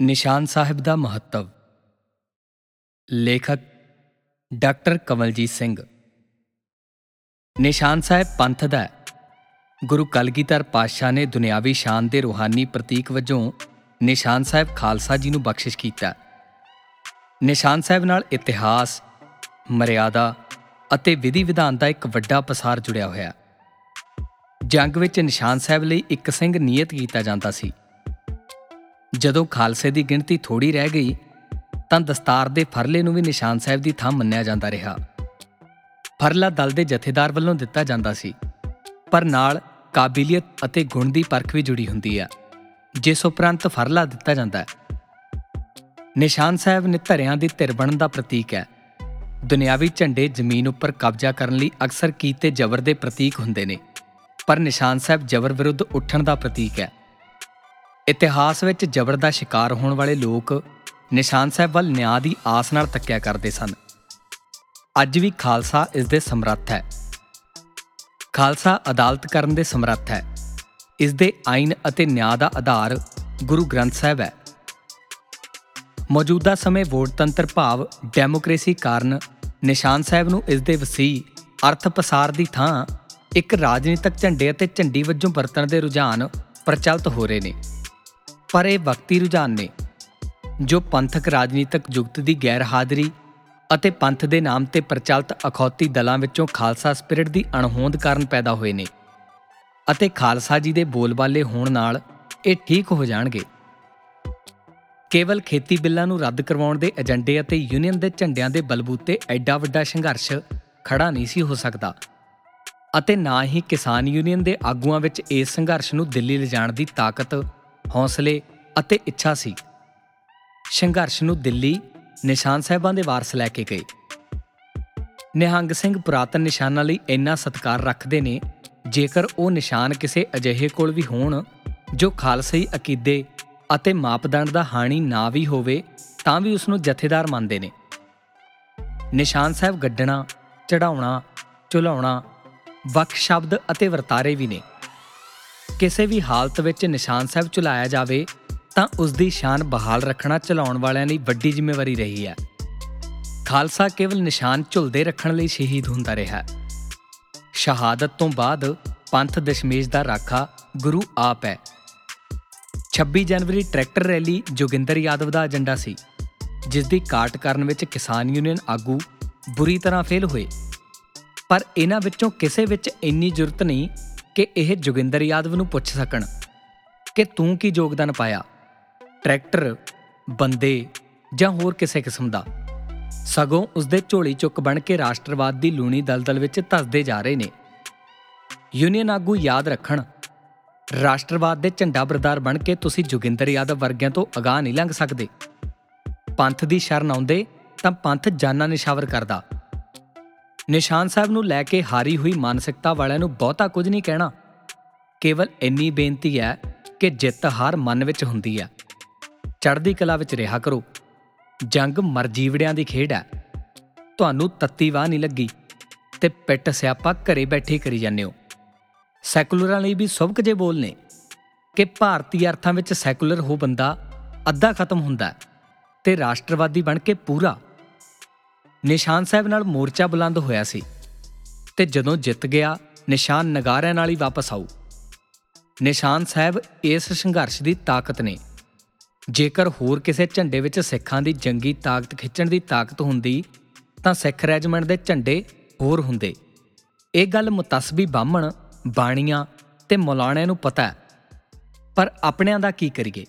ਨਿਸ਼ਾਨ ਸਾਹਿਬ ਦਾ ਮਹੱਤਵ। ਲੇਖਕ ਡਾਕਟਰ ਕਮਲਜੀਤ ਸਿੰਘ। ਨਿਸ਼ਾਨ ਸਾਹਿਬ ਪੰਥ ਦਾ ਹੈ। ਗੁਰੂ ਕਲਗੀਧਰ ਪਾਤਸ਼ਾਹ ਨੇ ਦੁਨਿਆਵੀ ਸ਼ਾਨ ਦੇ ਰੂਹਾਨੀ ਪ੍ਰਤੀਕ ਵਜੋਂ ਨਿਸ਼ਾਨ ਸਾਹਿਬ ਖਾਲਸਾ ਜੀ ਨੂੰ ਬਖਸ਼ਿਸ਼ ਕੀਤਾ। ਨਿਸ਼ਾਨ ਸਾਹਿਬ ਨਾਲ ਇਤਿਹਾਸ, ਮਰਿਆਦਾ ਅਤੇ ਵਿਧੀ ਵਿਧਾਨ ਦਾ ਇੱਕ ਵੱਡਾ ਪਸਾਰ ਜੁੜਿਆ ਹੋਇਆ। ਜੰਗ ਵਿੱਚ ਨਿਸ਼ਾਨ ਸਾਹਿਬ ਲਈ ਇੱਕ ਸਿੰਘ ਨਿਯਤ ਕੀਤਾ ਜਾਂਦਾ ਸੀ। ਜਦੋਂ ਖਾਲਸੇ ਦੀ ਗਿਣਤੀ ਥੋੜੀ ਰਹਿ ਗਈ, ਤਾਂ ਦਸਤਾਰ ਦੇ ਫਰਲੇ ਨੂੰ ਵੀ ਨਿਸ਼ਾਨ ਸਾਹਿਬ ਦੀ ਥਾਂ ਮੰਨਿਆ ਜਾਂਦਾ ਰਿਹਾ। ਫਰਲਾ ਦਲ ਦੇ ਜਥੇਦਾਰ ਵੱਲੋਂ ਦਿੱਤਾ ਜਾਂਦਾ ਸੀ, ਪਰ ਨਾਲ ਕਾਬਲੀਅਤ ਅਤੇ ਗੁਣ ਦੀ ਪਰਖ ਵੀ ਜੁੜੀ ਹੁੰਦੀ ਹੈ, ਜਿਸ ਉਪਰੰਤ ਫਰਲਾ ਦਿੱਤਾ ਜਾਂਦਾ ਹੈ। ਨਿਸ਼ਾਨ ਸਾਹਿਬ ਨਿਧਰਿਆਂ ਦੀ ਧਿਰ ਬਣਨ ਦਾ ਪ੍ਰਤੀਕ ਹੈ। ਦੁਨਿਆਵੀ ਝੰਡੇ ਜ਼ਮੀਨ ਉੱਪਰ ਕਬਜ਼ਾ ਕਰਨ ਲਈ ਅਕਸਰ ਕੀਤੇ ਜ਼ਬਰ ਦੇ ਪ੍ਰਤੀਕ ਹੁੰਦੇ ਨੇ, ਪਰ ਨਿਸ਼ਾਨ ਸਾਹਿਬ ਜ਼ਬਰ ਵਿਰੁੱਧ ਉੱਠਣ ਦਾ ਪ੍ਰਤੀਕ ਹੈ। ਇਤਿਹਾਸ ਵਿੱਚ ਜ਼ਬਰ ਦਾ ਸ਼ਿਕਾਰ ਹੋਣ ਵਾਲੇ ਲੋਕ ਨਿਸ਼ਾਨ ਸਾਹਿਬ ਵੱਲ ਨਿਆਂ ਦੀ ਆਸ ਨਾਲ ਤੱਕਿਆ ਕਰਦੇ ਸਨ। ਅੱਜ ਵੀ ਖਾਲਸਾ ਇਸ ਦੇ ਸਮਰੱਥ ਹੈ। ਖਾਲਸਾ ਅਦਾਲਤ ਕਰਨ ਦੇ ਸਮਰੱਥ ਹੈ। ਇਸ ਦੇ ਆਇਨ ਅਤੇ ਨਿਆਂ ਦਾ ਆਧਾਰ ਗੁਰੂ ਗ੍ਰੰਥ ਸਾਹਿਬ ਹੈ। ਮੌਜੂਦਾ ਸਮੇਂ ਵੋਟਤੰਤਰ ਭਾਵ ਡੈਮੋਕ੍ਰੇਸੀ ਕਾਰਨ ਨਿਸ਼ਾਨ ਸਾਹਿਬ ਨੂੰ ਇਸ ਦੇ ਵਸੀਹ ਅਰਥ ਪਸਾਰ ਦੀ ਥਾਂ ਇੱਕ ਰਾਜਨੀਤਿਕ ਝੰਡੇ ਅਤੇ ਝੰਡੀ ਵਜੋਂ ਵਰਤਣ ਦੇ ਰੁਝਾਨ ਪ੍ਰਚਲਿਤ ਹੋ ਰਹੇ ਨੇ। ਪਰ ਇਹ ਵਕਤੀ ਰੁਝਾਨ ਨੇ, ਜੋ ਪੰਥਕ ਰਾਜਨੀਤਿਕ ਜੁਗਤ ਦੀ ਗੈਰ ਹਾਜ਼ਰੀ ਅਤੇ ਪੰਥ ਦੇ ਨਾਮ ਤੇ ਪ੍ਰਚਲਿਤ ਅਖੌਤੀ ਦਲਾਂ ਵਿੱਚੋਂ ਖਾਲਸਾ ਸਪਿਰਿਟ ਦੀ ਅਣਹੋਂਦ ਕਾਰਨ ਪੈਦਾ ਹੋਏ ਨੇ ਅਤੇ ਖਾਲਸਾ ਜੀ ਦੇ ਬੋਲਬਾਲੇ ਹੋਣ ਨਾਲ ਇਹ ਠੀਕ ਹੋ ਜਾਣਗੇ। ਕੇਵਲ ਖੇਤੀ ਬਿੱਲਾਂ ਨੂੰ ਰੱਦ ਕਰਵਾਉਣ ਦੇ ਏਜੰਡੇ ਅਤੇ ਯੂਨੀਅਨ ਦੇ ਝੰਡਿਆਂ ਦੇ ਬਲਬੂਤੇ ਐਡਾ ਵੱਡਾ ਸੰਘਰਸ਼ ਖੜਾ ਨਹੀਂ ਸੀ ਹੋ ਸਕਦਾ ਅਤੇ ਨਾ ਹੀ ਕਿਸਾਨ ਯੂਨੀਅਨ ਦੇ ਆਗੂਆਂ ਵਿੱਚ ਇਸ ਸੰਘਰਸ਼ ਨੂੰ ਦਿੱਲੀ ਲਿਜਾਣ ਦੀ ਤਾਕਤ ਹੌਸਲੇ ਅਤੇ ਇੱਛਾ ਸੀ। ਸੰਘਰਸ਼ ਨੂੰ ਦਿੱਲੀ ਨਿਸ਼ਾਨ ਸਾਹਿਬਾਂ ਦੇ ਵਾਰਸ ਲੈ ਕੇ ਗਏ। ਨਿਹੰਗ ਸਿੰਘ ਪੁਰਾਤਨ ਨਿਸ਼ਾਨਾਂ ਲਈ ਇੰਨਾ ਸਤਿਕਾਰ ਰੱਖਦੇ ਨੇ, ਜੇਕਰ ਉਹ ਨਿਸ਼ਾਨ ਕਿਸੇ ਅਜਿਹੇ ਕੋਲ ਵੀ ਹੋਣ, ਜੋ ਖਾਲਸਾਈ ਅਕੀਦੇ ਅਤੇ ਮਾਪਦੰਡ ਦਾ ਹਾਣੀ ਨਾ ਵੀ ਹੋਵੇ, ਤਾਂ ਵੀ ਉਸ ਨੂੰ ਜਥੇਦਾਰ ਮੰਨਦੇ ਨੇ। ਨਿਸ਼ਾਨ ਸਾਹਿਬ ਗੱਡਣਾ ਚੜਾਉਣਾ ਝੁਲਾਉਣਾ ਵਕ ਸ਼ਬਦ ਅਤੇ ਵਰਤਾਰੇ ਵੀ ਨੇ। ਕਿਸੇ ਵੀ ਹਾਲਤ ਵਿੱਚ ਨਿਸ਼ਾਨ ਸਾਹਿਬ ਝੁਲਾਇਆ ਜਾਵੇ, ਤਾਂ ਉਸ ਦੀ ਸ਼ਾਨ ਬਹਾਲ ਰੱਖਣਾ ਚਲਾਉਣ ਵਾਲਿਆਂ ਲਈ ਵੱਡੀ ਜ਼ਿੰਮੇਵਾਰੀ ਰਹੀ ਹੈ। ਖਾਲਸਾ ਕੇਵਲ ਨਿਸ਼ਾਨ ਝੁਲਦੇ ਰੱਖਣ ਲਈ ਸ਼ਹੀਦ ਹੁੰਦਾ ਰਿਹਾ। ਸ਼ਹਾਦਤ ਤੋਂ ਬਾਅਦ ਪੰਥ ਦਸ਼ਮੇਸ਼ ਦਾ ਰਾਖਾ ਗੁਰੂ ਆਪ ਹੈ। 26 ਜਨਵਰੀ ਟਰੈਕਟਰ ਰੈਲੀ ਜੋਗਿੰਦਰ ਯਾਦਵ ਦਾ ਏਜੰਡਾ ਸੀ ਜਿਸ ਦੀ ਕਾਟ ਕਰਨ ਵਿੱਚ ਕਿਸਾਨ ਯੂਨੀਅਨ ਆਗੂ ਬੁਰੀ ਤਰ੍ਹਾਂ ਫੇਲ ਹੋਏ। ਪਰ ਇਹਨਾਂ ਵਿੱਚੋਂ ਕਿਸੇ ਵਿੱਚ ਇੰਨੀ ਜ਼ਰੂਰਤ ਨਹੀਂ ਕਿ ਇਹ ਜੋਗਿੰਦਰ ਯਾਦਵ ਨੂੰ ਪੁੱਛ ਸਕਣ ਕਿ ਤੂੰ ਕੀ ਯੋਗਦਾਨ ਪਾਇਆ? ਟਰੈਕਟਰ, ਬੰਦੇ ਜਾਂ ਹੋਰ ਕਿਸੇ ਕਿਸਮ ਦਾ? ਸਗੋਂ ਉਸ ਦੇ ਝੋਲੀ ਚੁੱਕ ਬਣ ਕੇ ਰਾਸ਼ਟਰਵਾਦ ਦੀ ਲੂਣੀ ਦਲਦਲ ਵਿੱਚ ਧੱਸਦੇ ਜਾ ਰਹੇ ਨੇ। ਯੂਨੀਅਨ ਆਗੂ ਯਾਦ ਰੱਖਣ, ਰਾਸ਼ਟਰਵਾਦ ਦੇ ਝੰਡਾ ਬਰਦਾਰ ਬਣ ਕੇ ਤੁਸੀਂ ਜੋਗਿੰਦਰ ਯਾਦਵ ਵਰਗਿਆਂ ਤੋਂ ਅਗਾਹ ਨਹੀਂ ਲੰਘ ਸਕਦੇ। ਪੰਥ ਦੀ ਸ਼ਰਨ ਆਉਂਦੇ ਤਾਂ ਪੰਥ ਜਾਨਾਂ ਨਿਸ਼ਾਵਰ ਕਰਦਾ। ਨਿਸ਼ਾਨ ਸਾਹਿਬ ਨੂੰ ਲੈ ਕੇ ਹਾਰੀ ਹੋਈ ਮਾਨਸਿਕਤਾ ਵਾਲਿਆਂ ਨੂੰ ਬਹੁਤਾ ਕੁਝ ਨਹੀਂ ਕਹਿਣਾ। ਕੇਵਲ ਇੰਨੀ ਬੇਨਤੀ ਹੈ ਕਿ ਜਿੱਤ ਹਾਰ ਮਨ ਵਿੱਚ ਹੁੰਦੀ ਹੈ। ਚੜ੍ਹਦੀ ਕਲਾ ਵਿੱਚ ਰਿਹਾ ਕਰੋ। ਜੰਗ ਮਰਜੀਵੜਿਆਂ ਦੀ ਖੇਡ ਹੈ। ਤੁਹਾਨੂੰ ਤੱਤੀ ਵਾਹ ਨਹੀਂ ਲੱਗੀ ਤੇ ਪਿੱਟ ਸਿਆਪਾ ਘਰੇ ਬੈਠੇ ਕਰੀ ਜਾਂਦੇ ਹੋ। ਸੈਕੂਲਰਾਂ ਲਈ ਵੀ ਸੁਭਕ ਜੇ ਬੋਲ ਨੇ ਕਿ ਭਾਰਤੀ ਅਰਥਾਂ ਵਿੱਚ ਸੈਕੂਲਰ ਹੋ ਬੰਦਾ ਅੱਧਾ ਖਤਮ ਹੁੰਦਾ ਹੈ ਤੇ ਰਾਸ਼ਟਰਵਾਦੀ ਬਣ ਕੇ ਪੂਰਾ। ਨਿਸ਼ਾਨ ਸਾਹਿਬ ਨਾਲ ਮੋਰਚਾ ਬੁਲੰਦ ਹੋਇਆ ਸੀ ਤੇ ਜਦੋਂ ਜਿੱਤ ਗਿਆ, ਨਿਸ਼ਾਨ ਨਗਾਰਿਆਂ ਨਾਲ ਹੀ ਵਾਪਸ ਆਊ। ਨਿਸ਼ਾਨ ਸਾਹਿਬ ਇਸ ਸੰਘਰਸ਼ ਦੀ ਤਾਕਤ ਨੇ। ਜੇਕਰ ਹੋਰ ਕਿਸੇ ਝੰਡੇ ਵਿੱਚ ਸਿੱਖਾਂ ਦੀ ਜੰਗੀ ਤਾਕਤ ਖਿੱਚਣ ਦੀ ਤਾਕਤ ਹੁੰਦੀ, ਤਾਂ ਸਿੱਖ ਰੈਜੀਮੈਂਟ ਦੇ ਝੰਡੇ ਹੋਰ ਹੁੰਦੇ। ਇਹ ਗੱਲ ਮੁਤਸਬੀ ਬਾਹਮਣ, ਬਾਣੀਆਂ ਤੇ ਮੌਲਾਣਿਆਂ ਨੂੰ ਪਤਾ ਹੈ। ਪਰ ਆਪਣਿਆਂ ਦਾ ਕੀ ਕਰੀਏ?